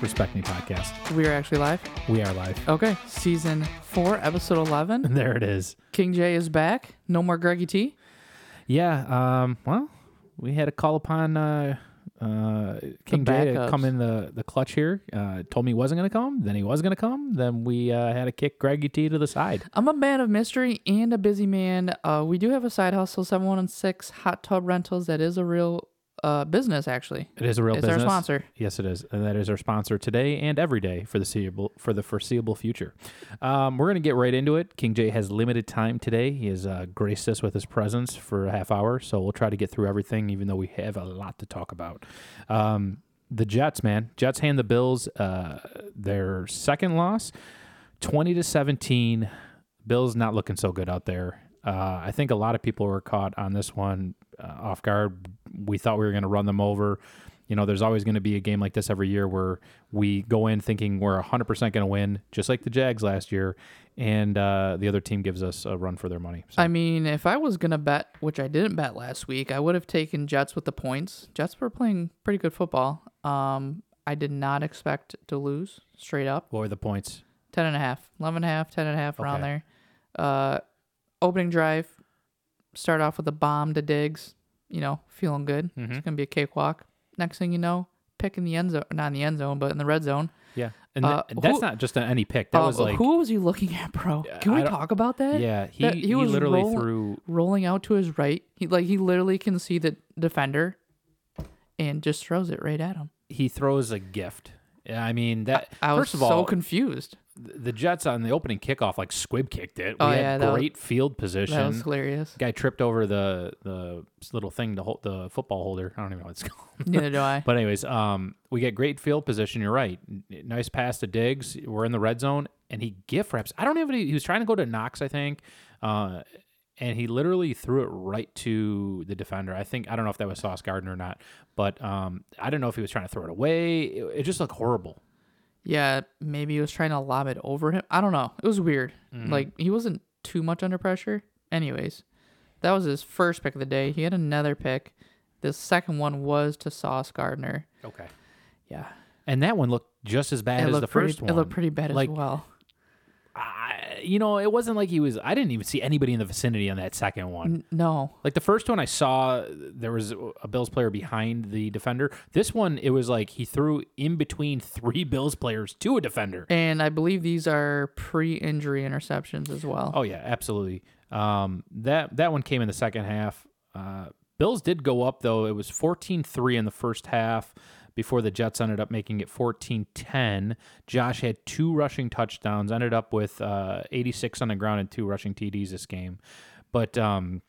Respect Me podcast. We are actually live. We are live. Okay. Season four, episode 11. There it is. King J is back. No more Greggy T. Yeah. Um. Well, we had to call upon uh, uh, King J to backups. come in the the clutch here. Uh, told me he wasn't going to come. Then he was going to come. Then we uh, had to kick Greggy T to the side. I'm a man of mystery and a busy man. Uh, we do have a side hustle, 716 Hot Tub Rentals. That is a real uh, business, actually. It is a real It's our sponsor. Yes, it is, and that is our sponsor today and every day for the foreseeable for the foreseeable future. Um, we're gonna get right into it. King J has limited time today. He has uh, graced us with his presence for a half hour, so we'll try to get through everything, even though we have a lot to talk about. Um, the Jets, man, Jets hand the Bills uh, their second loss, twenty to seventeen. Bills not looking so good out there. Uh, I think a lot of people were caught on this one uh, off guard. We thought we were going to run them over. You know, there's always going to be a game like this every year where we go in thinking we're 100% going to win, just like the Jags last year, and uh, the other team gives us a run for their money. So, I mean, if I was going to bet, which I didn't bet last week, I would have taken Jets with the points. Jets were playing pretty good football. Um, I did not expect to lose straight up. what were the points? 10 and a half, 11 and a half, 10 and a half around Okay. there. Uh, opening drive, start off with a bomb to Diggs, you know, feeling good. Mm-hmm. It's going to be a cakewalk. Next thing you know, pick in the end zone, not in the end zone, but in the red zone. Yeah, and Uh, th- that's who- not just any pick. That Uh, was like, who was he looking at, bro? Can we talk about that? yeah, he that- he, he was literally roll- threw. Rolling out to his right, he like he literally can see the defender, and just throws it right at him. He throws a gift. Yeah, I mean that. I was first of so confused. The Jets on the opening kickoff like squib kicked it. We Oh, had yeah, was- great field position. That was hilarious. Guy tripped over the the little thing, the hold, the football holder. I don't even know what it's called. Neither do I. But anyways, um, we get great field position. You're right. Nice pass to Diggs. We're in the red zone, and he gift wraps. I don't even. He was trying to go to Knox, I think, uh, and he literally threw it right to the defender. I think I don't know if that was Sauce Gardner or not, but um, I don't know if he was trying to throw it away. It, it just looked horrible. Yeah, maybe he was trying to lob it over him. I don't know. It was weird. Mm-hmm. Like he wasn't too much under pressure. Anyways, that was his first pick of the day. He had another pick. The second one was to Sauce Gardner. Okay. Yeah, And that one looked just as bad it as the pretty. first one. It looked pretty bad Like, as well. You know, it wasn't like he was. I didn't even see anybody in the vicinity on that second one. No, Like the first one I saw, there was a Bills player behind the defender. This one, it was like he threw in between three Bills players to a defender. and I believe these are pre-injury interceptions as well. Oh yeah, absolutely. Um, that that one came in the second half. Uh, Bills did go up though. It was 14-3 in the first half before the Jets ended up making it 14-10. Josh had two rushing touchdowns, ended up with uh, 86 on the ground and two rushing TDs this game. But um,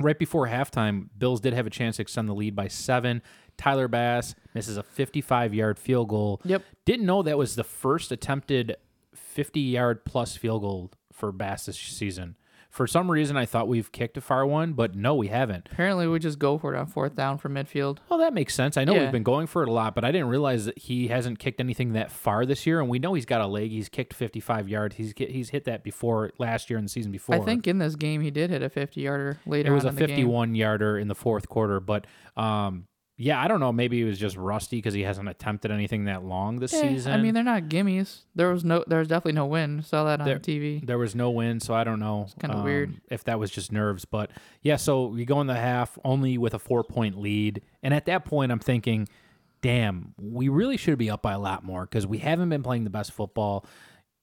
right before halftime, Bills did have a chance to extend the lead by seven. Tyler Bass misses a 55 yard field goal. Yep. Didn't know that was the first attempted 50 yard plus field goal for Bass this season. For some reason, I thought we've kicked a far one, but no, we haven't. Apparently, we just go for it on fourth down from midfield. Well, that makes sense. I know Yeah. we've been going for it a lot, but I didn't realize that he hasn't kicked anything that far this year. And we know he's got a leg. He's kicked 55 yards. He's he's hit that before last year and the season before. I think in this game he did hit a 50-yarder later. it was on a in the game. 51 yarder in the fourth quarter. But um, yeah, I don't know. Maybe he was just rusty because he hasn't attempted anything that long this Eh, season. I mean, they're not gimmies. There was no, there was definitely no win. Saw that on There- TV. There was no win, so I don't know. kinda um, weird. if that was just nerves, but yeah. So we go in the half only with a four point lead, and at that point, I'm thinking, damn, we really should be up by a lot more because we haven't been playing the best football.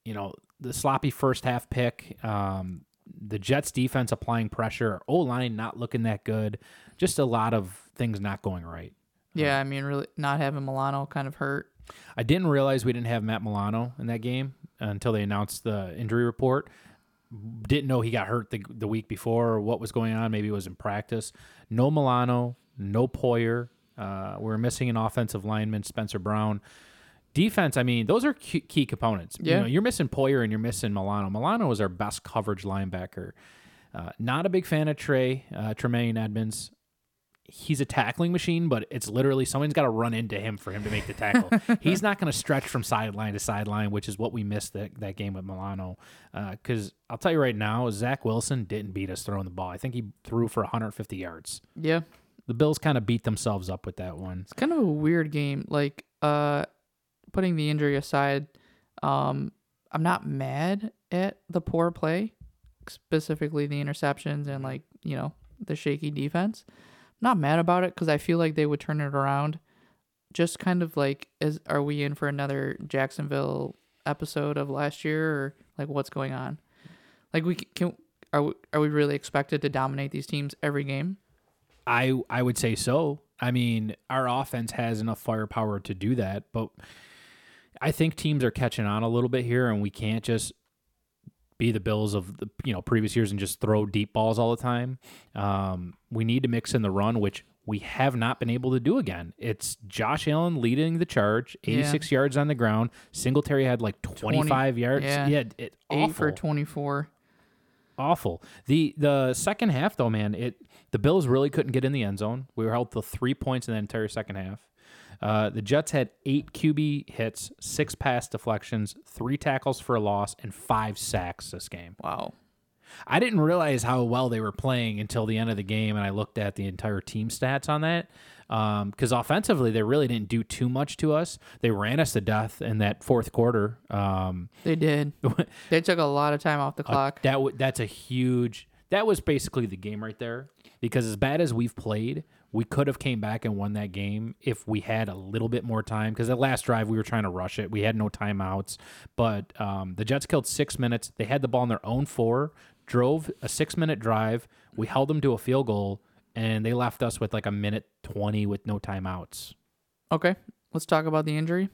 You know, the sloppy first half pick, um, the Jets defense applying pressure, O line not looking that good, just a lot of things not going right. Yeah, I mean, really not having Milano kind of hurt. I didn't realize we didn't have Matt Milano in that game until they announced the injury report. Didn't know he got hurt the, the week before or what was going on. Maybe it was in practice. No Milano, no Poyer. Uh, we're missing an offensive lineman, Spencer Brown. Defense, I mean, those are key, key components. You Yeah. know, you're missing Poyer and you're missing Milano. Milano is our best coverage linebacker. Uh, not a big fan of Trey, uh, Tremaine Edmunds. He's a tackling machine, but it's literally someone's got to run into him for him to make the tackle. He's not going to stretch from sideline to sideline, which is what we missed that, that game with Milano. Because I'll tell you right now, Zach Wilson didn't beat us throwing the ball. I think he threw for 150 yards. Yeah, The Bills kind of beat themselves up with that one. it's kind of a weird game. Like, uh, putting the injury aside, um, I'm not mad at the poor play, specifically the interceptions and like you know the shaky defense. Not mad about it because I feel like they would turn it around. Just kind of like, is are we in for another Jacksonville episode of last year, or like what's going on? Like we can are we, are we really expected to dominate these teams every game? I I would say so. I mean, our offense has enough firepower to do that, but I think teams are catching on a little bit here, and we can't just be the Bills of the you know previous years and just throw deep balls all the time. Um, we need to mix in the run, which we have not been able to do again. It's Josh Allen leading the charge, 86 yards on the ground. Singletary had like 25 yards. yeah. Yeah, it, Eight for twenty four. awful. The the second half though, man, it the Bills really couldn't get in the end zone. We were held to three points in the entire second half. Uh, the Jets had eight QB hits, six pass deflections, three tackles for a loss, and five sacks this game. Wow. I didn't realize how well they were playing until the end of the game, and I looked at the entire team stats on that. Because offensively, they really didn't do too much to us. They ran us to death in that fourth quarter. Um, They did. they took a lot of time off the clock. That w- that's a huge. That was basically the game right there. Because as bad as we've played, we could have came back and won that game if we had a little bit more time. Because the last drive we were trying to rush it, we had no timeouts. But um, the Jets killed six minutes. They had the ball in their own four, drove a six minute drive. We held them to a field goal, and they left us with like a minute twenty with no timeouts. okay, let's talk about the injury.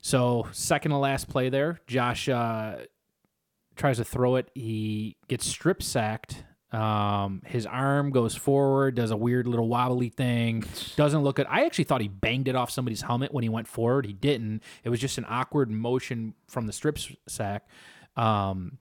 So second to last play there, Josh uh, tries to throw it. He gets strip sacked. Um, his arm goes forward, does a weird little wobbly thing. Doesn't look good. I actually thought he banged it off somebody's helmet when he went forward. He didn't. It was just an awkward motion from the strip sack. Um,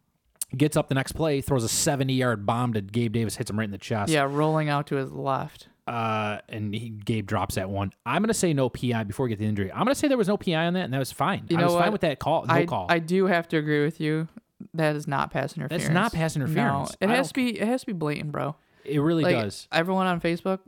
gets up the next play, throws a 70 yard bomb to Gabe Davis, hits him right in the chest. Yeah, rolling out to his left. Uh, and he, Gabe drops that one. I'm gonna say no PI before we get the injury. I'm gonna say there was no PI on that, and that was fine. You I know was what? fine with that call. No I, call. I do have to agree with you. That is not pass interference. That's not pass interference. No, it I has to be. It has to be blatant, bro. It really Like does. everyone on Facebook,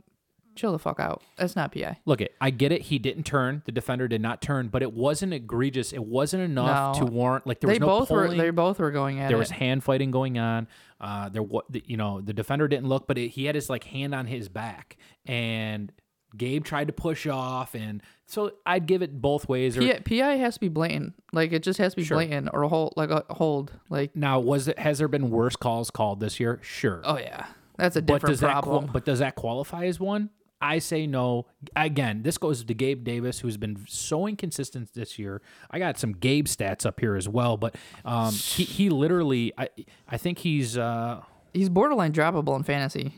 chill the fuck out. That's not PI. Look, it. I get it. He didn't turn. The defender did not turn, but it wasn't egregious. It wasn't enough No. to warrant. Like there They was no both were. They both were going at there it. was hand fighting going on. Uh, there what you know the defender didn't look, but it, he had his like hand on his back, and Gabe tried to push off, and so I'd give it both ways. Or, PI, PI has to be blatant. Like it just has to be Sure. blatant or a hold like a hold. Like now, was it has there been worse calls called this year? Sure. oh yeah, that's a but different does problem. qual- but does that qualify as one? I say no. Again, this goes to Gabe Davis, who's been so inconsistent this year. I got some Gabe stats up here as well, but um, he he literally, I I think he's. Uh, He's borderline droppable in fantasy.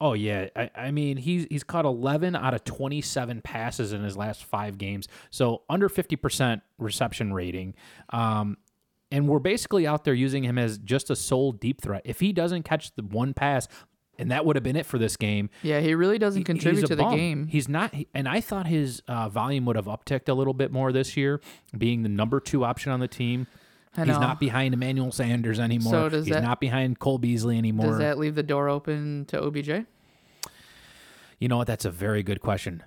Oh yeah, I, I mean he's he's caught 11 out of 27 passes in his last five games, so under 50 percent reception rating. Um, and we're basically out there using him as just a sole deep threat. If he doesn't catch the one pass, and that would have been it for this game, Yeah, he really doesn't he- contribute to the game. He's not, and I thought his uh, volume would have upticked a little bit more this year, being the number two option on the team. He's not behind Emmanuel Sanders anymore. So does He's that- not behind Cole Beasley anymore. Does that leave the door open to OBJ? You know what? That's a very good question.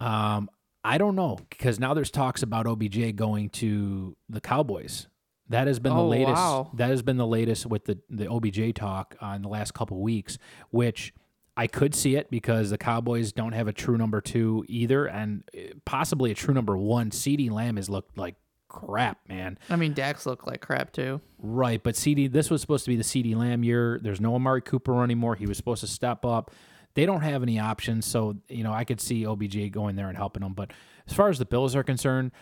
Um, I don't know because now there's talks about OBJ going to the Cowboys. That has been the Oh, latest. wow. That has been the latest with the the OBJ talk uh, in the last couple weeks, which I could see it because the Cowboys don't have a true number two either, and uh, possibly a true number one. CeeDee Lamb has looked like crap, man. I mean, Dax looked like crap too. Right, but CeeDee, this was supposed to be the CeeDee Lamb year. There's no Amari Cooper anymore. He was supposed to step up. They don't have any options, so you know I could see OBJ going there and helping them. But as far as the Bills are concerned,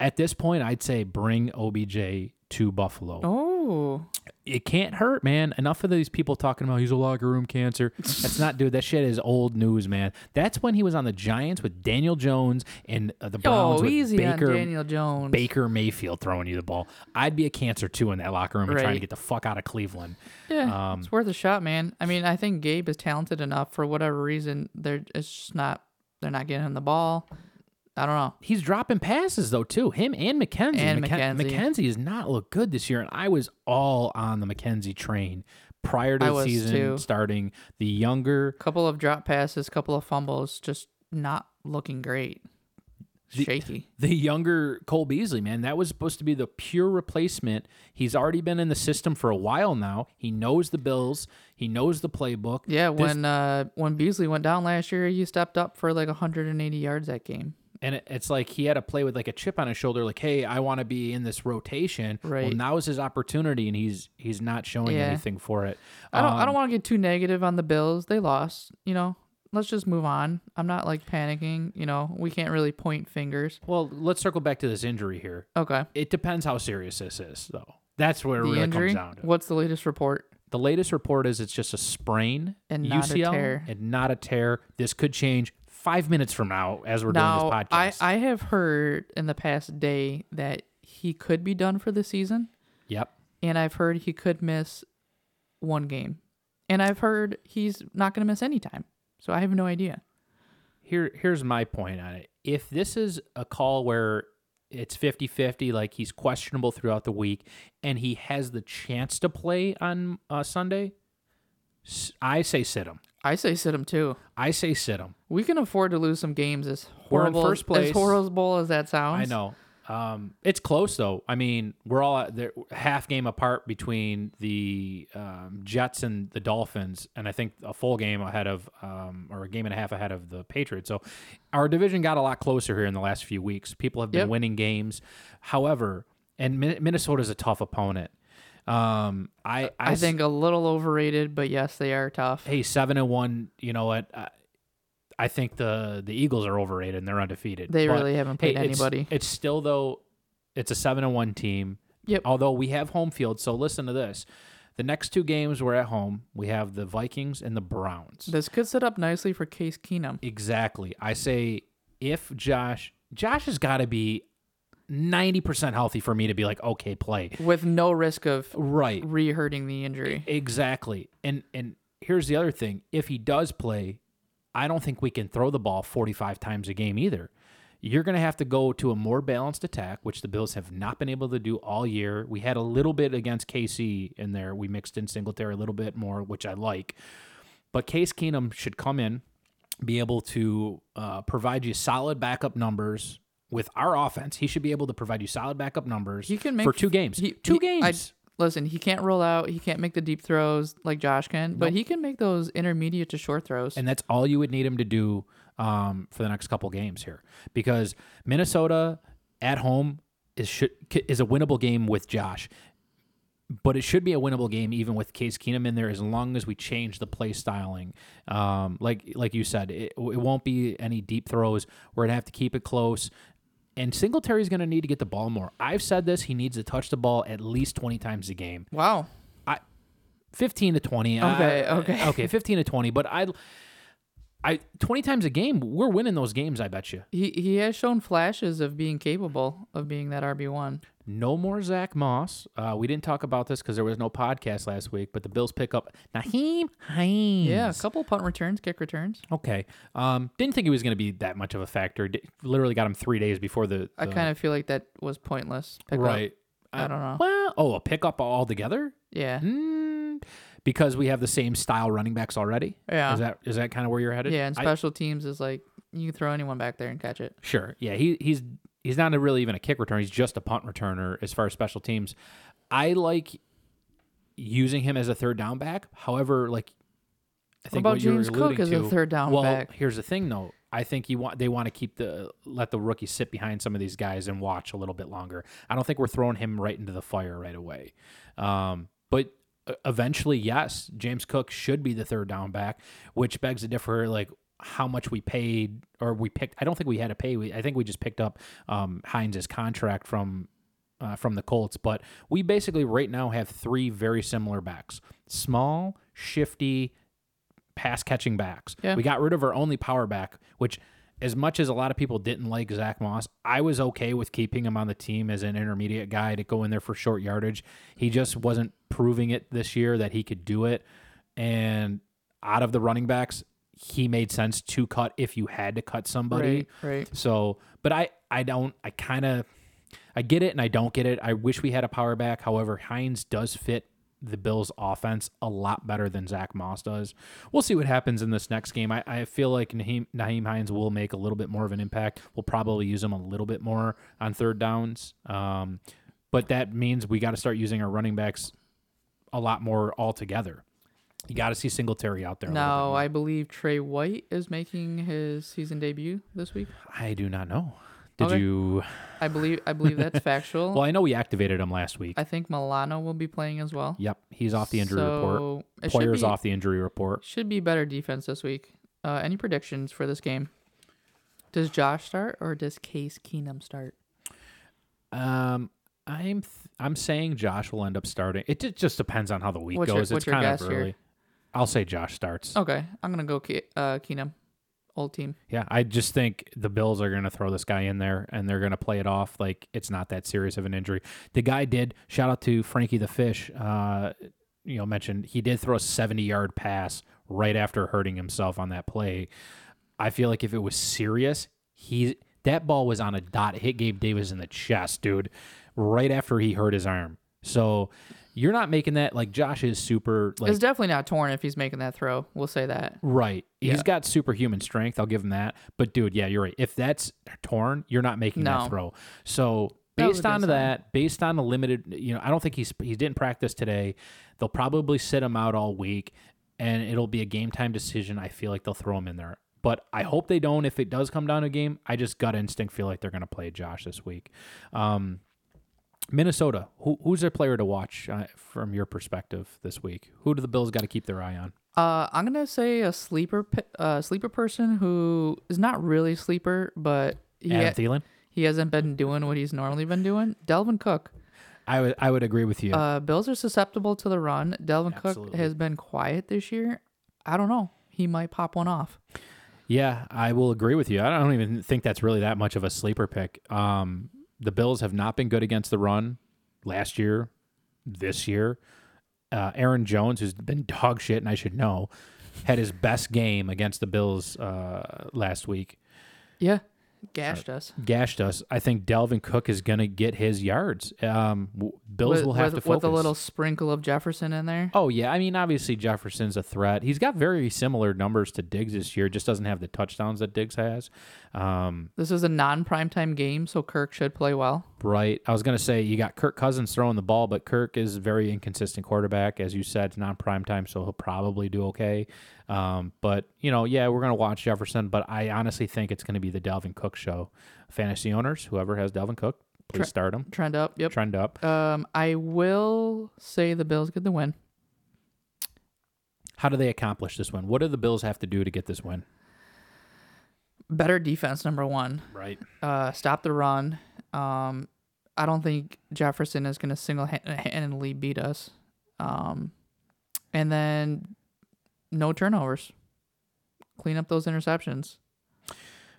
at this point, I'd say bring OBJ to Buffalo. Oh, It can't hurt, man. Enough of these people talking about he's a locker room cancer. That's not, dude. That shit is old news, man. That's when he was on the Giants with Daniel Jones and uh, the Browns oh, with easy Baker. Daniel Jones. Baker Mayfield throwing you the ball. I'd be a cancer too in that locker room and trying to get the fuck out of Cleveland. Yeah, Um, it's worth a shot, man. I mean, I think Gabe is talented enough for whatever reason. They're it's just not. They're not getting him the ball. I don't know. He's dropping passes though too. Him and McKenzie. And McKen- McKenzie. McKenzie has not looked good this year, and I was all on the McKenzie train prior to I the season too. starting. The younger, Couple of drop passes, couple of fumbles, just not looking great. shaky. the younger Cole Beasley, man. That was supposed to be the pure replacement. He's already been in the system for a while now. He knows the Bills. He knows the playbook. Yeah, This- when uh when Beasley went down last year, he stepped up for like 180 yards that game. And it, it's like he had to play with like a chip on his shoulder, like, "Hey, I want to be in this rotation." Right Well, now is his opportunity, and he's he's not showing Yeah. anything for it. I don't I Um, don't want to get too negative on the Bills. They lost, you know. Let's just move on. I'm not like panicking, you know. We can't really point fingers. Well, let's circle back to this injury here. Okay. It depends how serious this is, though. That's where it really injury. comes down to. What's the latest report? The latest report is it's just a sprain, And not a tear. and not a tear. This could change five minutes from now as we're doing this podcast. I I have heard in the past day that he could be done for the season, yep. and I've heard he could miss one game, and I've heard he's not going to miss any time. So I have no idea. Here, here's my point on it. If this is a call where it's 50-50, like he's questionable throughout the week, and he has the chance to play on uh, Sunday, I say sit him. I say sit him too. I say sit him. We can afford to lose some games as We're in horrible first place. as horrible as that sounds. I know. Um, it's close though. I mean, we're all they're half game apart between the um, Jets and the Dolphins, and I think a full game ahead of, um, or a game and a half ahead of the Patriots. So our division got a lot closer here in the last few weeks. People have been Yep. winning games. However, and Min- Minnesota's a tough opponent. Um, I I think a little overrated, but yes, they are tough. hey, seven and one. You know what? I, I think the the Eagles are overrated and they're undefeated. They But, really haven't played it's- anybody. It's, still though, it's a seven and one team. Yep. Although we have home field, so listen to this. The next two games we're at home. We have the Vikings and the Browns. This could set up nicely for Case Keenum. exactly. I say if Josh, Josh has got to be ninety percent healthy for me to be like, okay, play. with no risk of Right. re-hurting the injury. Exactly. And and here's the other thing. If he does play, I don't think we can throw the ball 45 times a game either. You're going to have to go to a more balanced attack, which the Bills have not been able to do all year. We had a little bit against KC in there. We mixed in Singletary a little bit more, which I like. But Case Keenum should come in, be able to uh, provide you solid backup numbers with our offense. He should be able to provide you solid backup numbers He can make for two games. he- two he- I- games. Listen, he can't roll out. He can't make the deep throws like Josh can, but Nope. he can make those intermediate to short throws. and that's all you would need him to do um, for the next couple games here, because Minnesota at home is should, is a winnable game with Josh, but it should be a winnable game even with Case Keenum in there as long as we change the play styling. Um, like like you said, it, it won't be any deep throws. We're gonna have to keep it close. And Singletary's going to need to get the ball more. I've said this. He needs to touch the ball at least 20 times a game. wow. 15 to 20. Okay, I- okay. Okay, 15 to 20, but I I 20 times a game, we're winning those games, I bet you. He he has shown flashes of being capable of being that RB one. No more Zach Moss. Uh, we didn't talk about this because there was no podcast last week, but the Bills pick up Nyheim Hines. Yeah, a couple punt returns, kick returns. Okay. Um, didn't think he was going to be that much of a factor. Di- literally got him three days before the. I kind of feel like that was pointless. Pick up. right. I don't know. Well, oh, a pickup altogether? Yeah. Mm, because we have the same style running backs already. Yeah. Is that is that kind of where you're headed? Yeah, and I- special teams is like you can throw anyone back there and catch it. Sure. Yeah, he he's he's not a really even a kick returner. He's just a punt returner as far as special teams. I like using him as a third down back. However, like I think about what you were James Cook as a third down well, back? here's the thing though. I think you want they want to keep the let the rookie sit behind some of these guys and watch a little bit longer. I don't think we're throwing him right into the fire right away. Um, but eventually, yes, James Cook should be the third down back, which begs to differ like how much we paid or we picked. I don't think we had to pay. We, I think we just picked up um, Hines' contract from uh, from the Colts. But we basically right now have three very similar backs: small, shifty, pass catching backs. Yeah. We got rid of our only power back, which. As much as a lot of people didn't like Zach Moss, I was okay with keeping him on the team as an intermediate guy to go in there for short yardage. He just wasn't proving it this year that he could do it. And out of the running backs, he made sense to cut if you had to cut somebody. Right, right. So, but I, I don't, I kind of, I get it and I don't get it. I wish we had a power back. However, Hines does fit the Bills' offense a lot better than Zach Moss does. We'll see what happens in this next game. I, I feel like Nyheim, Nyheim Hines will make a little bit more of an impact. We'll probably use him a little bit more on third downs. Um, but that means we got to start using our running backs a lot more altogether. You got to see Singletary out there. a little bit Now. I believe Trey White is making his season debut this week. I do not know. Did Okay. you? I believe I believe that's factual. Well, I know we activated him last week. I think Milano will be playing as well. yep, he's off the injury report. so should Poyer's be, off the injury report. Should be better defense this week. Uh, any predictions for this game? Does Josh start or does Case Keenum start? Um, I'm th- I'm saying Josh will end up starting. It ju- just depends on how the week What's goes. what's it's your kind of guess here? early. I'll say Josh starts. Okay, I'm gonna go Ke- uh, Keenum, old team. Yeah, I just think the Bills are going to throw this guy in there and they're going to play it off like it's not that serious of an injury. The guy did shout out to Frankie the Fish. Uh, you know, mentioned he did throw a 70 yard pass right after hurting himself on that play. I feel like if it was serious, he that ball was on a dot, hit Gabe Davis in the chest, dude, right after he hurt his arm. So you're not making that like Josh is super like it's definitely not torn if he's making that throw. We'll say that. Right. Yeah. He's got superhuman strength. I'll give him that. But dude, yeah, you're right. If that's torn, you're not making No. that throw. So based on sign. that, based on the limited, you know, I don't think he's he didn't practice today. They'll probably sit him out all week, and it'll be a game time decision. I feel like they'll throw him in there. But I hope they don't. If it does come down to a game, I just gut instinct feel like they're going to play Josh this week. Um, Minnesota, who, who's their player to watch uh, from your perspective this week? Who do the Bills got to keep their eye on? Uh, I'm gonna say a sleeper, uh, sleeper person who is not really sleeper, but he Adam ha- Thielen. he hasn't been doing what he's normally been doing. Dalvin Cook. I would I would agree with you. Uh, Bills are susceptible to the run. Dalvin Cook has been quiet this year. I don't know. He might pop one off. Yeah, I will agree with you. I don't even think that's really that much of a sleeper pick. Um, the Bills have not been good against the run last year, this year. Uh, Aaron Jones, who's been dog shit, and I should know, had his best game against the Bills uh, last week. Yeah, gashed us. Gashed us. I think Dalvin Cook is going to get his yards. Um, Bills with, will have with, to with a little sprinkle of Jefferson in there. Oh yeah, I mean obviously Jefferson's a threat. He's got very similar numbers to Diggs this year. Just doesn't have the touchdowns that Diggs has. Um, This is a non-primetime game, so Kirk should play well. Right. I was going to say you got Kirk Cousins throwing the ball, but Kirk is a very inconsistent quarterback. As you said, it's not prime time, so he'll probably do okay. Um, but, you know, yeah, we're going to watch Jefferson, but I honestly think it's going to be the Dalvin Cook show. Fantasy owners, whoever has Dalvin Cook, please Tre- start him. Trend up. Yep. Trend up. Um, I will say the Bills get the win. How do they accomplish this win? What do the Bills have to do to get this win? Better defense, number one. Right. Uh, stop the run. Um, I don't think Jefferson is going to single-handedly beat us. Um, and then no turnovers. Clean up those interceptions.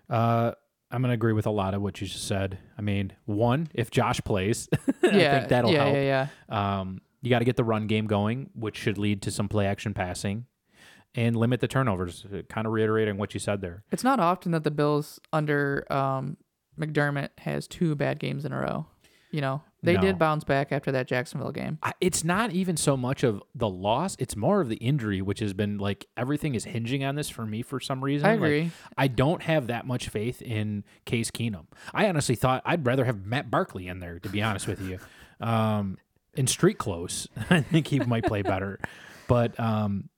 Uh, I'm going to agree with a lot of what you just said. I mean, one, if Josh plays, yeah, I think that'll yeah, help. yeah, yeah. Um, you got to get the run game going, which should lead to some play action passing and limit the turnovers. Kind of reiterating what you said there. It's not often that the Bills under um, McDermott has two bad games in a row. You know, they No. did bounce back after that Jacksonville game. I, it's not even so much of the loss; it's more of the injury, which has been like everything is hinging on this for me for some reason. I Like, agree. I don't have that much faith in Case Keenum. I honestly thought I'd rather have Matt Barkley in there, to be honest with you. Um, in street clothes, I think he might play better. But um,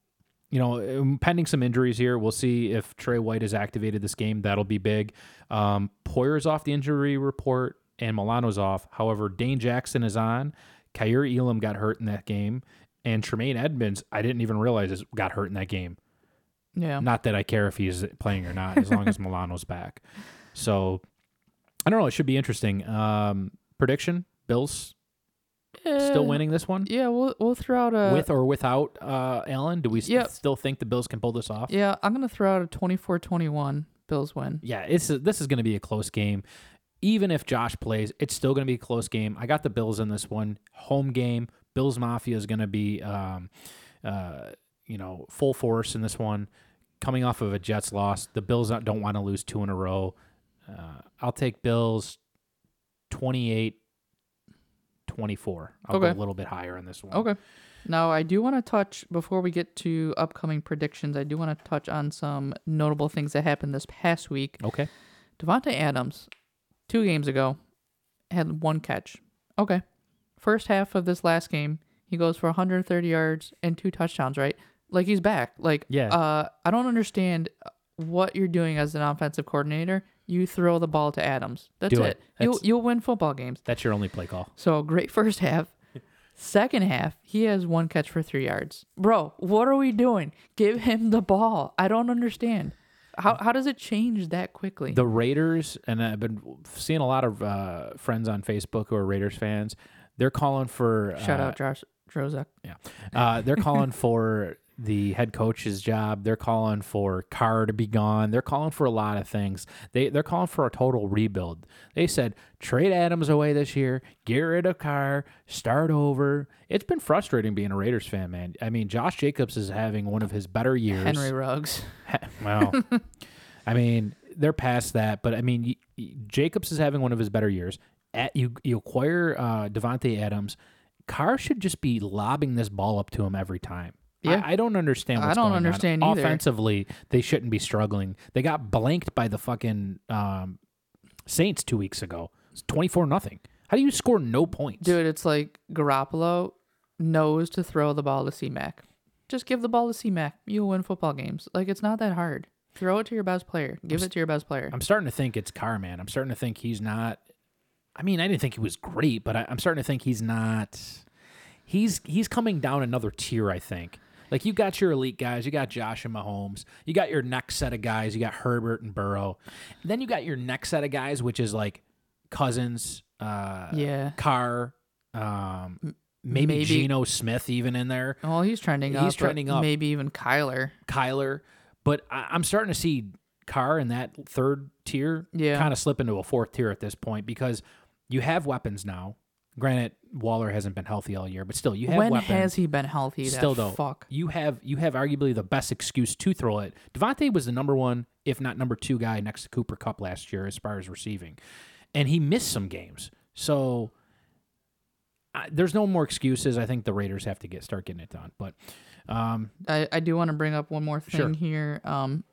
you know, um, pending some injuries here, we'll see if Trey White is activated this game. That'll be big. Um, Poyer's off the injury report, and Milano's off. However, Dane Jackson is on. Kaiir Elam got hurt in that game, and Tremaine Edmunds, I didn't even realize is, got hurt in that game. Yeah. Not that I care if he's playing or not, as long as Milano's back. So I don't know. It should be interesting. Um, prediction: Bills still Eh, winning this one, Yeah, we'll we'll throw out a with or without uh, Allen. Do we s- Yep. still think the Bills can pull this off? Yeah, I'm gonna throw out a 24-21 Bills win. Yeah, it's this is going to be a close game. Even if Josh plays, it's still going to be a close game. I got the Bills in this one. Home game. Bills Mafia is going to be, um, uh, you know, full force in this one. Coming off of a Jets loss, the Bills don't want to lose two in a row. Uh, I'll take Bills 28 24. I'll Okay. go a little bit higher on this one. Okay. Now, I do want to touch, before we get to upcoming predictions, I do want to touch on some notable things that happened this past week. Okay. Davante Adams, two games ago, had one catch. Okay. First half of this last game, he goes for 130 yards and two touchdowns, right? Like he's back. Like, Yeah. uh, I don't understand what you're doing as an offensive coordinator. You throw the ball to Adams. That's Do it. it. You'll, you'll win football games. That's your only play call. So great first half. Second half, he has one catch for three yards. Bro, what are we doing? Give him the ball. I don't understand. How, how does it change that quickly? The Raiders, and I've been seeing a lot of uh, friends on Facebook who are Raiders fans. They're calling for Shout uh, out Josh Drozek. Yeah. Uh, they're calling for the head coach's job. They're calling for Carr to be gone. They're calling for a lot of things. They they're calling for a total rebuild. They said trade Adams away this year, get rid of Carr, start over. It's been frustrating being a Raiders fan, man. I mean, Josh Jacobs is having one of his better years. Henry Ruggs. well, I mean, they're past that, but I mean, y- y- Jacobs is having one of his better years. At you, you acquire uh, Davante Adams. Carr should just be lobbing this ball up to him every time. Yeah. I, I don't understand. I don't going on. understand either. Offensively, they shouldn't be struggling. They got blanked by the fucking um, Saints two weeks ago. It's twenty four nothing. How do you score no points? Dude, it's like Garoppolo knows to throw the ball to C-Mac. Just give the ball to C-Mac. You'll win football games. Like, it's not that hard. Throw it to your best player. Give it to your best player. I'm starting to think it's Carr, man. I'm starting to think he's not. I mean, I didn't think he was great, but I, I'm starting to think he's not. He's he's coming down another tier. I think. Like you got your elite guys, you got Josh and Mahomes, you got your next set of guys, you got Herbert and Burrow, then you got your next set of guys, which is like Cousins, uh, Yeah. Carr, um, maybe, maybe- Geno Smith even in there. Well, he's trending up. He's trending up. Maybe even Kyler. Kyler, but I, I'm starting to see Carr in that third tier Yeah. kind of slip into a fourth tier at this point because you have weapons now. Granted, Waller hasn't been healthy all year, but still, you have When weapons. has he been healthy? Still that though, fuck. you have you have arguably the best excuse to throw it. Davante was the number one, if not number two guy next to Cooper Kupp last year as far as receiving, and he missed some games. So I, there's no more excuses. I think the Raiders have to get start getting it done. But um, I, I do want to bring up one more thing Sure. here. Um,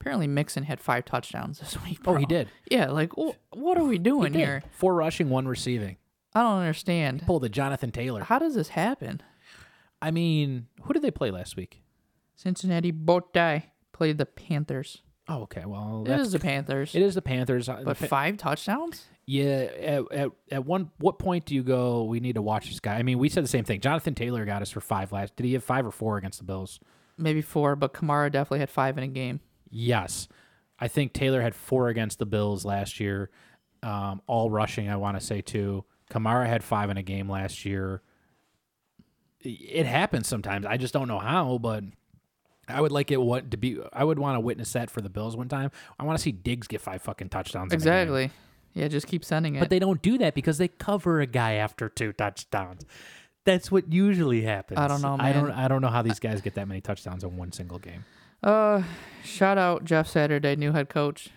apparently Mixon had five touchdowns this week. oh, he did. Yeah, like wh- what are we doing did. here? Four rushing, one receiving. I don't understand. Pull the Jonathan Taylor. How does this happen? I mean, who did they play last week? Cincinnati Bowtie played the Panthers. Oh, okay. Well, It that's the Panthers. it is the Panthers. Uh, the but Pa- five touchdowns? yeah. At, at at one what point do you go? We need to watch this guy. I mean, we said the same thing. Jonathan Taylor got us for five last. Did he have five or four against the Bills? Maybe four, but Kamara definitely had five in a game. Yes, I think Taylor had four against the Bills last year. Um, all rushing, I want to say too. Kamara had five in a game last year. It happens sometimes. I just don't know how, but I would like it what to be. I would want to witness that for the Bills one time. I want to see Diggs get five fucking touchdowns. in a game. Exactly. Yeah, just keep sending it. But they don't do that because they cover a guy after two touchdowns. That's what usually happens. I don't know, I don't. I don't know how these guys get that many touchdowns in one single game. uh, shout out Jeff Saturday, new head coach,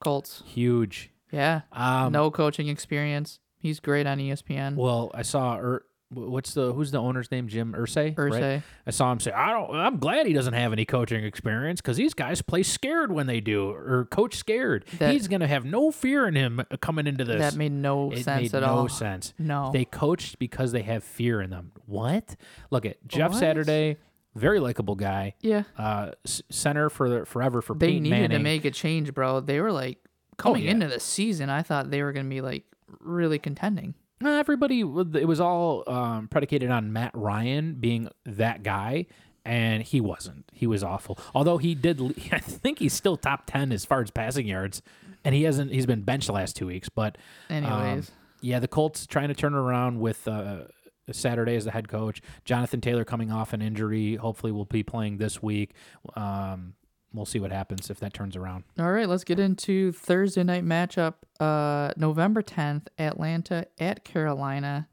Colts. Huge. Yeah, Um, no coaching experience. He's great on ESPN. Well, I saw. Er, what's the who's the owner's name? Jim Irsay. right? I saw him say, "I don't. I'm glad he doesn't have any coaching experience because these guys play scared when they do, or coach scared. That- He's gonna have no fear in him coming into this. That made no it sense made at no all. No sense. No. They coached because they have fear in them. What? Look at Jeff What? Saturday, very likable guy. yeah, Uh, s- center for the, forever for they Peyton needed Manning. Oh, to make a change, bro. They were like coming yeah. into the season. I thought they were gonna be like really contending. Everybody, it was all um, predicated on Matt Ryan being that guy, and he wasn't. He was awful. Although he did, I think he's still top ten as far as passing yards, and he hasn't. He's been benched the last two weeks. But um, Anyways, yeah, the Colts trying to turn around with uh, Saturday as the head coach. Jonathan Taylor coming off an injury. Hopefully, will be playing this week. Um, we'll see what happens if that turns around. all right, let's get into Thursday night matchup. Uh, November tenth, Atlanta at Carolina.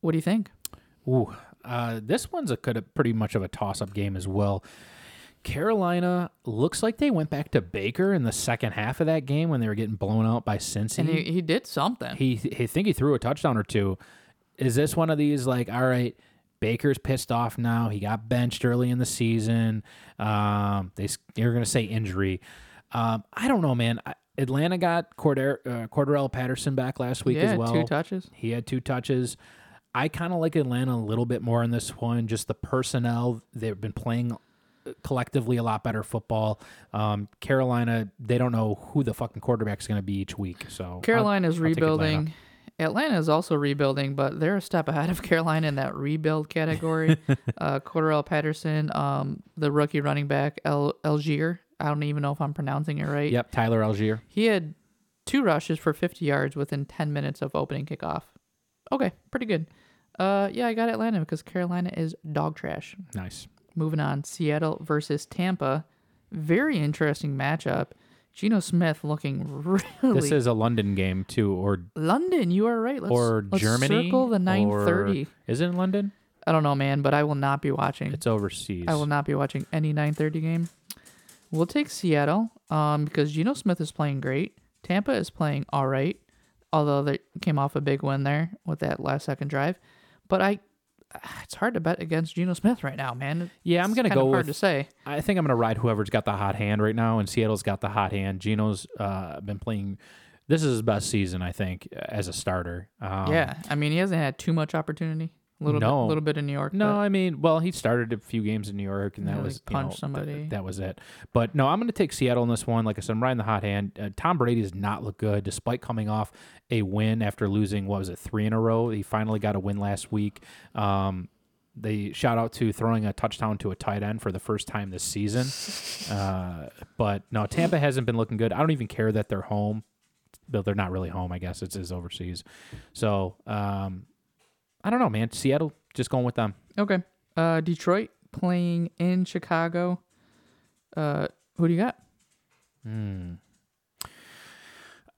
What do you think? Ooh, uh, this one's a could pretty much of a toss-up game as well. Carolina looks like they went back to Baker in the second half of that game when they were getting blown out by Cincy. And he, he did something. he, he think he threw a touchdown or two, is this one of these like, all right, Baker's pissed off now. He got benched early in the season. Um, they you're gonna say injury. Um, I don't know, man. I, Atlanta got Corder, uh, Cordarrelle Patterson back last week yeah, as well. two touches. He had two touches. I kind of like Atlanta a little bit more in this one. Just the personnel, they've been playing collectively a lot better football. Um, Carolina, they don't know who the fucking quarterback is going to be each week. So Carolina is I'll Atlanta. rebuilding. Atlanta is also rebuilding, but they're a step ahead of Carolina in that rebuild category. uh, Cordarrelle Patterson, um, the rookie running back, El Allgeier. I don't even know if I'm pronouncing it right. Yep, Tyler Allgeier. He had two rushes for 50 yards within 10 minutes of opening kickoff. Okay, pretty good. Uh, yeah, I got Atlanta because Carolina is dog trash. Nice. Moving on, Seattle versus Tampa. Very interesting matchup. Geno Smith looking really. This is a London game too, or London. You are right. Let's, or let's Germany. Circle the 9:30. or- Is it in London? I don't know, man, but I will not be watching. It's overseas. I will not be watching any 9:30 game. We'll take Seattle um, because Geno Smith is playing great. Tampa is playing all right, although they came off a big win there with that last second drive. But I, it's hard to bet against Geno Smith right now, man. Yeah, I'm It's gonna kind of go hard with- to say. I think I'm gonna ride whoever's got the hot hand right now, and Seattle's got the hot hand. Geno's uh, been playing. This is his best season, I think, as a starter. Um, yeah, I mean he hasn't had too much opportunity. A little No. bit, little bit in New York. No, I mean, well, he started a few games in New York, and that Yeah, was like you know, punch somebody. th- that was it. But no, I'm going to take Seattle in this one. Like I said, I'm riding the hot hand. Uh, Tom Brady does not look good, despite coming off a win after losing what was it three in a row. He finally got a win last week. Um, they shout out to throwing a touchdown to a tight end for the first time this season. Uh, but no, Tampa hasn't been looking good. I don't even care that they're home. But they're not really home, I guess. It's, it's overseas. So um, I don't know, man. Seattle, just going with them. okay. Uh, Detroit playing in Chicago. Uh, who do you got? Hmm.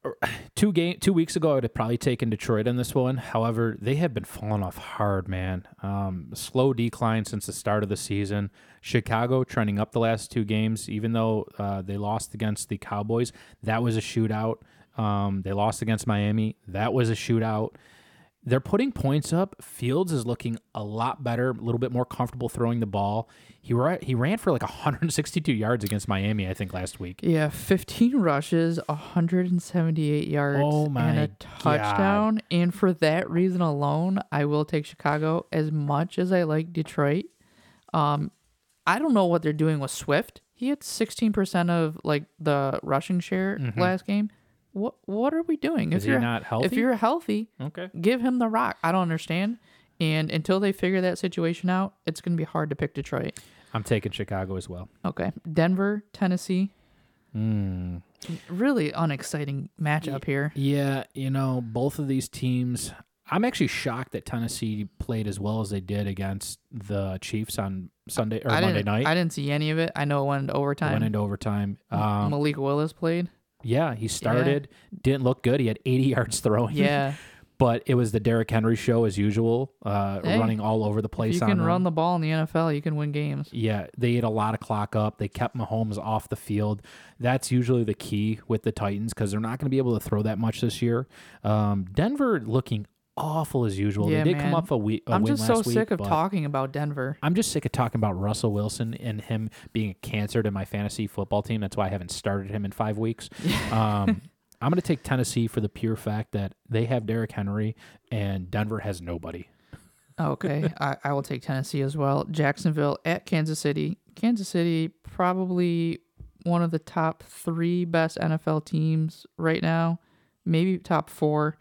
Two game two weeks ago, I would have probably taken Detroit in this one. However, they have been falling off hard, man. Um, slow decline since the start of the season. Chicago trending up the last two games, even though uh, they lost against the Cowboys. That was a shootout. Um, they lost against Miami. That was a shootout. They're putting points up. Fields is looking a lot better, a little bit more comfortable throwing the ball. He ra- he ran for like 162 yards against Miami, I think, last week. Yeah, 15 rushes, 178 yards, Oh and a touchdown. And for that reason alone, I will take Chicago as much as I like Detroit. Um, I don't know what they're doing with Swift. He had 16% of like the rushing share last game. What what are we doing? Is he you're not healthy? If you're healthy, Okay. give him the rock. I don't understand. And until they figure that situation out, it's going to be hard to pick Detroit. I'm taking Chicago as well. Okay. Denver, Tennessee. Mm. Really unexciting matchup here. Yeah, you know, both of these teams. I'm actually shocked that Tennessee played as well as they did against the Chiefs on Sunday or I Monday night. I didn't see any of it. I know it went into overtime. Went into overtime. Um, Malik Willis played. Yeah, he started. Didn't look good. He had 80 yards throwing. Yeah. but it was the Derrick Henry show as usual, uh, Hey, running all over the place. you on can him. run the ball in the NFL, you can win games. Yeah, they ate a lot of clock up. They kept Mahomes off the field. That's usually the key with the Titans because they're not going to be able to throw that much this year. Um, Denver looking awful as usual. Yeah, they did come man. off a week. A I'm just so week, sick of talking about Denver. I'm just sick of talking about Russell Wilson and him being a cancer to my fantasy football team. That's why I haven't started him in five weeks. Um, I'm going to take Tennessee for the pure fact that they have Derrick Henry and Denver has nobody. Okay, I, I will take Tennessee as well. Jacksonville at Kansas City. Kansas City probably one of the top three best NFL teams right now, maybe top four.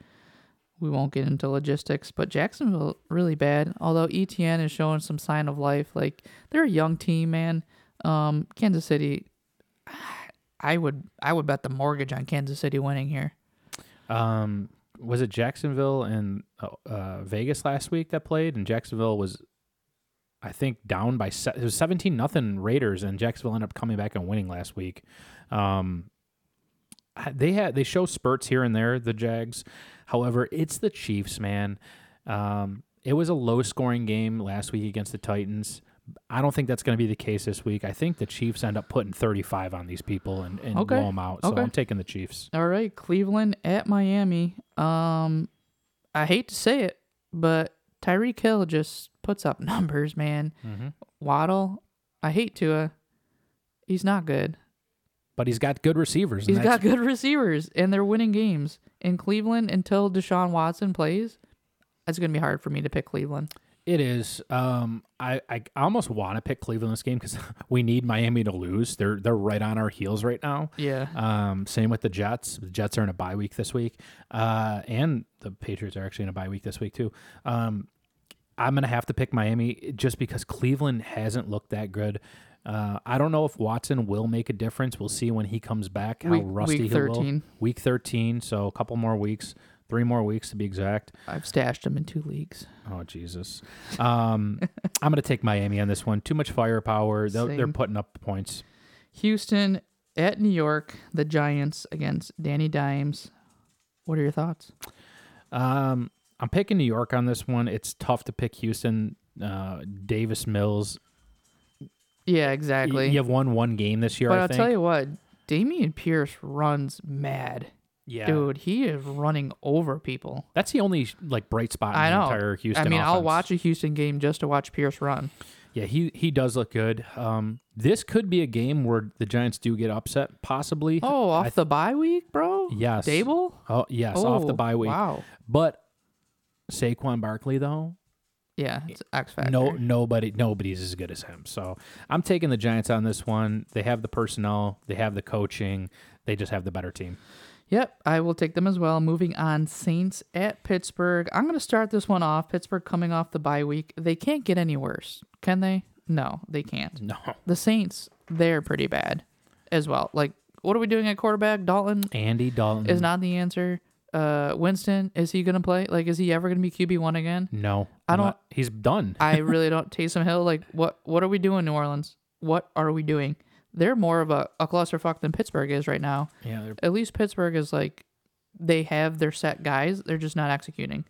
We won't get into logistics, but Jacksonville really bad. Although ETN is showing some sign of life, like they're a young team, man. Um, Kansas City, I would I would bet the mortgage on Kansas City winning here. Um, was it Jacksonville and uh, uh, Vegas last week that played? And Jacksonville was, I think, down by se- it was seventeen nothing Raiders, and Jacksonville ended up coming back and winning last week. Um, they had they show spurts here and there the Jags, however, it's the Chiefs, man. Um, it was a low scoring game last week against the Titans. I don't think that's going to be the case this week. I think the Chiefs end up putting 35 on these people and, and Okay. blow them out. So Okay. I'm taking the Chiefs. All right, Cleveland at Miami. Um, I hate to say it, but Tyreek Hill just puts up numbers, man. Mm-hmm. Waddle, I hate Tua. He's not good. But he's got good receivers. He's got good receivers, and they're winning games. In Cleveland, until Deshaun Watson plays, it's going to be hard for me to pick Cleveland. It is. Um, I, I almost want to pick Cleveland this game because we need Miami to lose. They're they're right on our heels right now. Yeah. Um, same with the Jets. The Jets are in a bye week this week, uh, and the Patriots are actually in a bye week this week too. Um, I'm gonna have to pick Miami just because Cleveland hasn't looked that good. Uh, I don't know if Watson will make a difference. We'll see when he comes back how Week- rusty week he will. 13. Week 13, so a couple more weeks, three more weeks to be exact. I've stashed him in two leagues. Oh Jesus! Um, I'm gonna take Miami on this one. Too much firepower. They're, they're putting up points. Houston at New York, the Giants against Danny Dimes. What are your thoughts? Um, I'm picking New York on this one. It's tough to pick Houston. Uh, Davis Mills. Yeah, exactly. You have won one game this year. but I I'll think. tell you what, Dameon Pierce runs mad. yeah, Dude, he is running over people. that's the only like bright spot in I the know. entire Houston. I mean, I'll watch a Houston game just to watch Pierce run. Yeah, he he does look good. Um, this could be a game where the Giants do get upset, possibly. Oh, off I- the bye week, bro? Yes. Daboll? Oh, yes, off the Oh, bye week. Wow. But Saquon Barkley though, Yeah, eh, it's X Factor. No, nobody, nobody's as good as him. So I'm taking the Giants on this one. They have the personnel, they have the coaching, they just have the better team. Yep, I will take them as well. Moving on, Saints at Pittsburgh. I'm going to start this one off. Pittsburgh coming off the bye week. They can't get any worse, can they? No, they can't. No, The Saints, they're pretty bad as well. Like, what are we doing at quarterback? Dalton Andy Dalton is not the answer. Uh, Winston, is he going to play? Like, is he ever going to be QB1 again? No, I don't- not- he's done. I really don't. Taysom Hill, like, what What are we doing, New Orleans? What are we doing? They're more of a, a clusterfuck than Pittsburgh is right now. yeah, they're- At least Pittsburgh is like, they have their set guys. They're just not executing.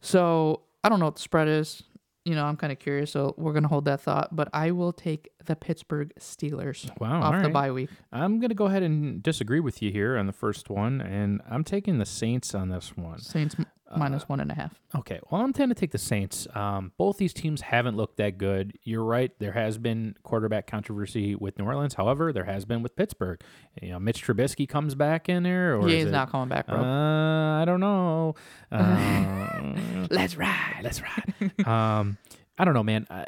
So I don't know what the spread is. You know, I'm kind of curious. So we're gonna hold that thought. But I will take the Pittsburgh Steelers wow. off the right. bye week. I'm gonna go ahead and disagree with you here on the first one, and I'm taking the Saints on this one. Saints Uh, minus one and a half. Okay, well, I'm tend to take the Saints. Um, both these teams haven't looked that good. You're right. There has been quarterback controversy with New Orleans. However, there has been with Pittsburgh. You know, Mitch Trubisky comes back in there, or Yeah, he's it- not coming back, bro. Uh, I don't know. Uh, Let's ride. let's ride. Um, I don't know, man. I,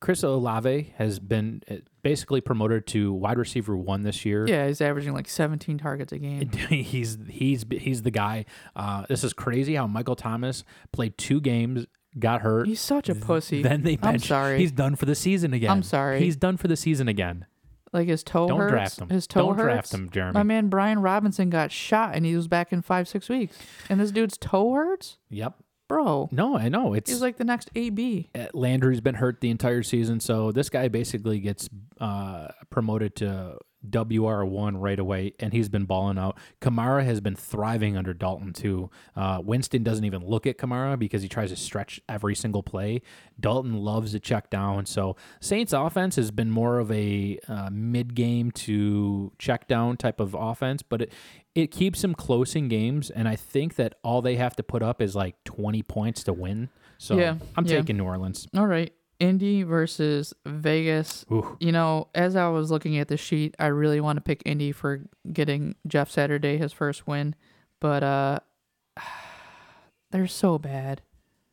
Chris Olave has been uh, basically promoted to wide receiver one this year. Yeah, he's averaging like 17 targets a game. he's he's he's the guy. Uh, this is crazy how Michael Thomas played two games, got hurt. He's such a pussy. Then they I'm sorry. He's done for the season again. I'm sorry. He's done for the season again. like his toe Don't hurts. draft him. His toe Don't hurts. draft him, Jeremy. My man Brian Robinson got shot and he was back in five six weeks. And this dude's toe hurts, Yep. Bro. No, I know. It's He's like the next AB. uh, Landry's been hurt the entire season, so this guy basically gets uh, promoted to WR one right away, and he's been balling out. Kamara has been thriving under Dalton too. Uh, Winston doesn't even look at Kamara because he tries to stretch every single play. Dalton loves to check down, so Saints offense has been more of a uh, mid game to check down type of offense, but it it keeps them close in games, and I think that all they have to put up is like twenty points to win. So Yeah, I'm yeah. taking New Orleans. All right. Indy versus Vegas. Ooh. You know, as I was looking at the sheet, I really want to pick Indy for getting Jeff Saturday his first win, but uh they're so bad.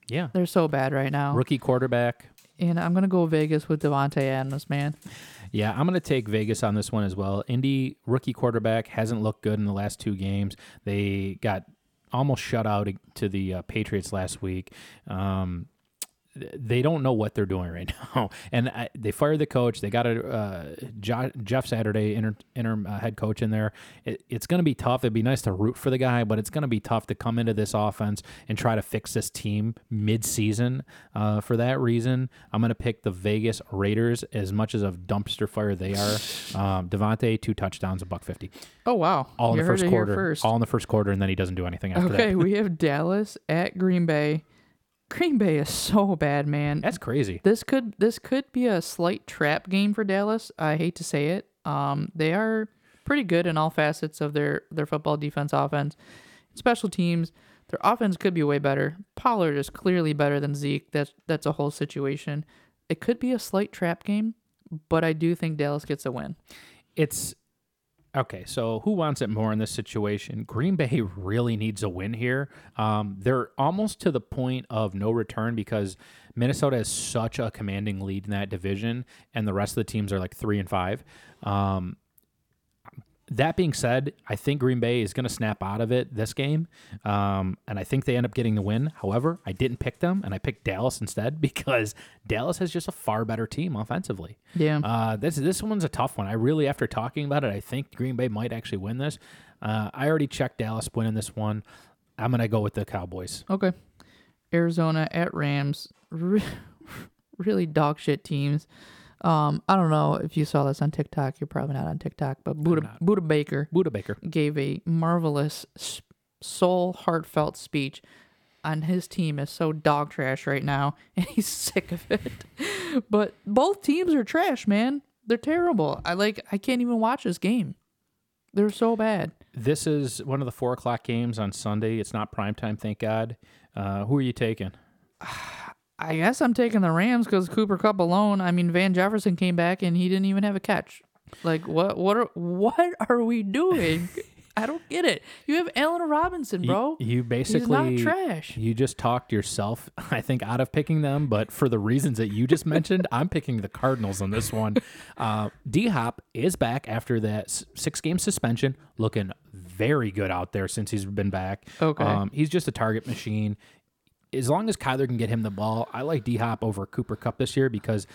Yeah. They're so bad right now. Rookie quarterback. And I'm gonna go Vegas with Davante Adams, man. Yeah, I'm going to take Vegas on this one as well. Indy rookie quarterback hasn't looked good in the last two games. They got almost shut out to the uh, Patriots last week. Um, they don't know what they're doing right now, and I, they fired the coach. They got a uh, jo- Jeff Saturday inter- interim uh, head coach in there. It, it's going to be tough. It'd be nice to root for the guy, but it's going to be tough to come into this offense and try to fix this team mid-season. Uh, for that reason, I'm going to pick the Vegas Raiders. As much as a dumpster fire they are, um, Davante two touchdowns, a buck fifty. Oh wow. all in you the first quarter. First. All in the first quarter, and then he doesn't do anything after Okay, that. Okay, we have Dallas at Green Bay. Green Bay is so bad, man. That's crazy. This could this could be a slight trap game for Dallas. I hate to say it. Um, they are pretty good in all facets of their their football defense, offense, special teams. Their offense could be way better. Pollard is clearly better than Zeke. That's that's a whole situation. It could be a slight trap game, but I do think Dallas gets a win. It's okay. So who wants it more in this situation? Green Bay really needs a win here. Um, they're almost to the point of no return because Minnesota has such a commanding lead in that division, and the rest of the teams are like three and five. Um, that being said, I think Green Bay is going to snap out of it this game, um, and I think they end up getting the win. However, I didn't pick them, and I picked Dallas instead because Dallas has just a far better team offensively. Yeah. Uh, this this one's a tough one. I really, after talking about it, I think Green Bay might actually win this. Uh, I already checked Dallas winning this one. I'm gonna go with the Cowboys. Okay. Arizona at Rams. Re- really dog shit teams. Um, I don't know if you saw this on TikTok. You're probably not on TikTok, but Budda, not. Budda Baker Budda Baker. gave a marvelous, soul heartfelt speech on his team is so dog trash right now, and he's sick of it. but both teams are trash, man. They're terrible. I like. I can't even watch this game. They're so bad. This is one of the four o'clock games on Sunday. It's not prime time, thank God. Uh, who are you taking? I guess I'm taking the Rams because Cooper Kupp alone. I mean, Van Jefferson came back and he didn't even have a catch. Like what? What are what are we doing? I don't get it. You have Allen Robinson, bro. You, He's basically not trash. You just talked yourself, I think, out of picking them, but for the reasons that you just mentioned, I'm picking the Cardinals on this one. Uh, D Hop is back after that six game suspension, looking very good out there since he's been back. Okay. Um, he's just a target machine. As long as Kyler can get him the ball, I like D Hop over Cooper Kupp this year because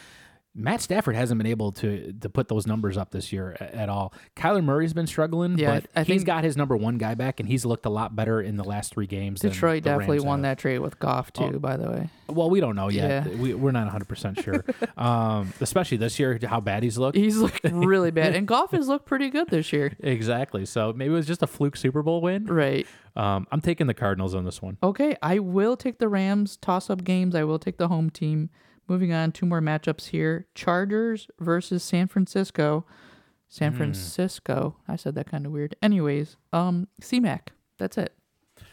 Matt Stafford hasn't been able to to put those numbers up this year at all. Kyler Murray's been struggling, Yeah, but I he's got his number one guy back, and he's looked a lot better in the last three games. Detroit definitely Rams won have. that trade with Goff too. Oh. By the way, Well, we don't know yet. Yeah. We, we're not 100 percent sure, um, especially this year how bad he's looked. he's looked really bad, and Goff has looked pretty good this year. Exactly. So maybe it was just a fluke Super Bowl win. Right. Um, I'm taking the Cardinals on this one. Okay, I will take the Rams toss up games. I will take the home team. Moving on, two more matchups here. Chargers versus San Francisco. San Francisco. I said that kind of weird. Anyways, um C-Mac. That's it.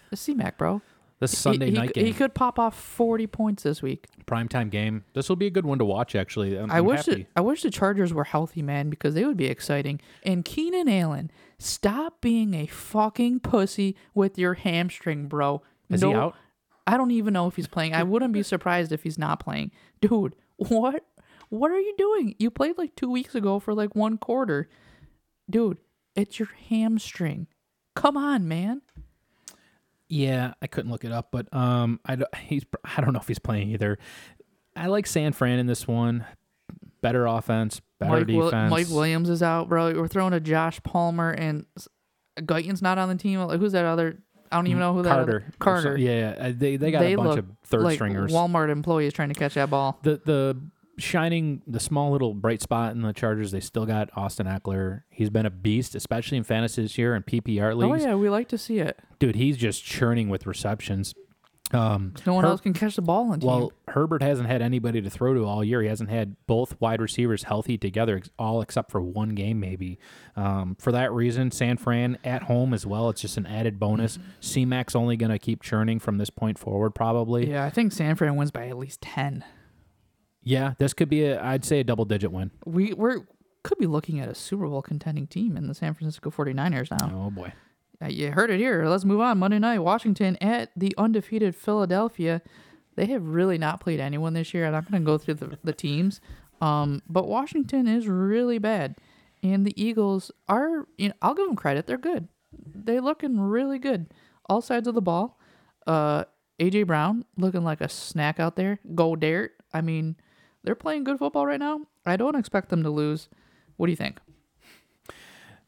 The C-Mac, bro. This Sunday he, night He game, He could pop off 40 points this week. primetime game. This will be a good one to watch. Actually, I'm, i I'm wish happy. it, I wish the Chargers were healthy, man, because they would be exciting. And Keenan Allen, stop being a fucking pussy with your hamstring, bro. Is No- he out? I don't even know if he's playing. I wouldn't be surprised if he's not playing. Dude, what what are you doing? You played like 2 weeks ago for like one quarter. Dude, it's your hamstring. Come on, man. Yeah, I couldn't look it up, but um, I don't, he's I don't know if he's playing either. I like San Fran in this one. Better offense, better Mike, Will- defense. Mike Williams is out, bro. We're throwing a Josh Palmer and Guyton's not on the team. Like, who's that other? I don't even know who that Carter. other- Carter. Yeah, uh, they they got They a bunch of third like stringers. Walmart employees trying to catch that ball. the the shining the small little bright spot in the Chargers. They still got Austin Ekeler. He's been a beast, especially in fantasy this year and PPR leagues. Oh yeah, we like to see it. Dude, he's just churning with receptions. Um, No one Her- else can catch the ball on team. well, Herbert hasn't had anybody to throw to all year. He hasn't had both wide receivers healthy together, ex- all except for one game, maybe. Um, for that reason, San Fran at home as well. It's just an added bonus. C-Mac's only going to keep churning from this point forward, probably. yeah, I think San Fran wins by at least ten. Yeah, this could be, a, I'd say, a double-digit win. We we're could be looking at a Super Bowl contending team in the San Francisco 49ers now. Oh boy. Uh, you heard it here. Let's move on. Monday night, Washington at the undefeated Philadelphia. They have really not played anyone this year. I'm not going to go through the, the teams, um, but Washington is really bad, and the Eagles are. You know, I'll give them credit. They're good. They're looking really good. All sides of the ball. Uh, AJ Brown looking like a snack out there. Goedert. I mean, they're playing good football right now. I don't expect them to lose. What do you think?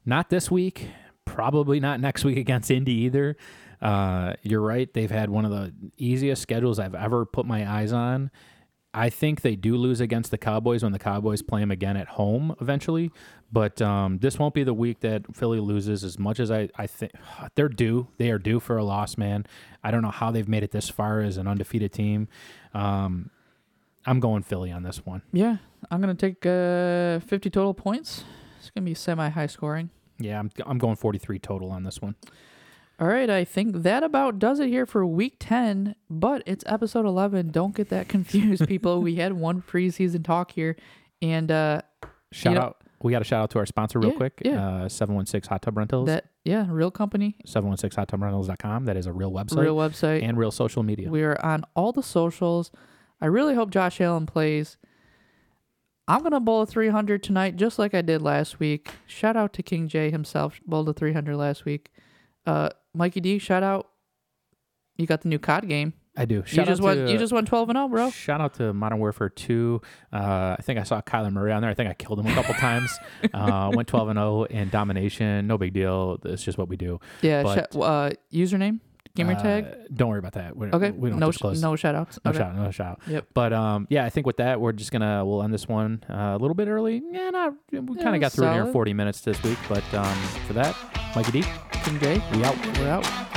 Not this week. Probably not next week against Indy either. Uh, you're right. They've had one of the easiest schedules I've ever put my eyes on. I think they do lose against the Cowboys when the Cowboys play them again at home eventually. But um, this won't be the week that Philly loses as much as I, I think they're due. They are due for a loss, man. I don't know how they've made it this far as an undefeated team. Um, I'm going Philly on this one. Yeah, I'm gonna take uh 50 total points. It's gonna be semi high scoring. Yeah, I'm, I'm going 43 total on this one. All right, I think that about does it here for week 10, but it's episode 11. Don't get that confused, people. we had one preseason talk here, and uh, Shout know- out. We got a shout out to our sponsor real Yeah, quick. yeah. Uh, 716 Hot Tub Rentals. that, yeah, real company, 716 hot tub rentals.com. That is a real website real website. and real social media. We are on all the socials. I really hope Josh Allen plays. I'm gonna bowl a 300 tonight, just like I did last week. Shout out to King J himself, bowled a 300 last week. Uh, Mikey D, shout out. You got the new COD game. I do. You Shout just out won. to, you just won 12 and 0, bro. Shout out to Modern Warfare 2. Uh, I think I saw Kyler Murray on there. I think I killed him a couple times. Uh, went 12 and 0 in domination. No big deal. It's just what we do. Yeah. But- sh- uh, username, gamer Uh, tag. Don't worry about that. We, Okay. We don't no, sh- no shout outs. No okay. shout, no shout. Yep. But um, yeah, I think with that, we're just gonna we'll end this one uh, a little bit early. Yeah, not we kind of got through it here in 40 minutes this week. But um, for that, Mikey D, King J, we out. we're out.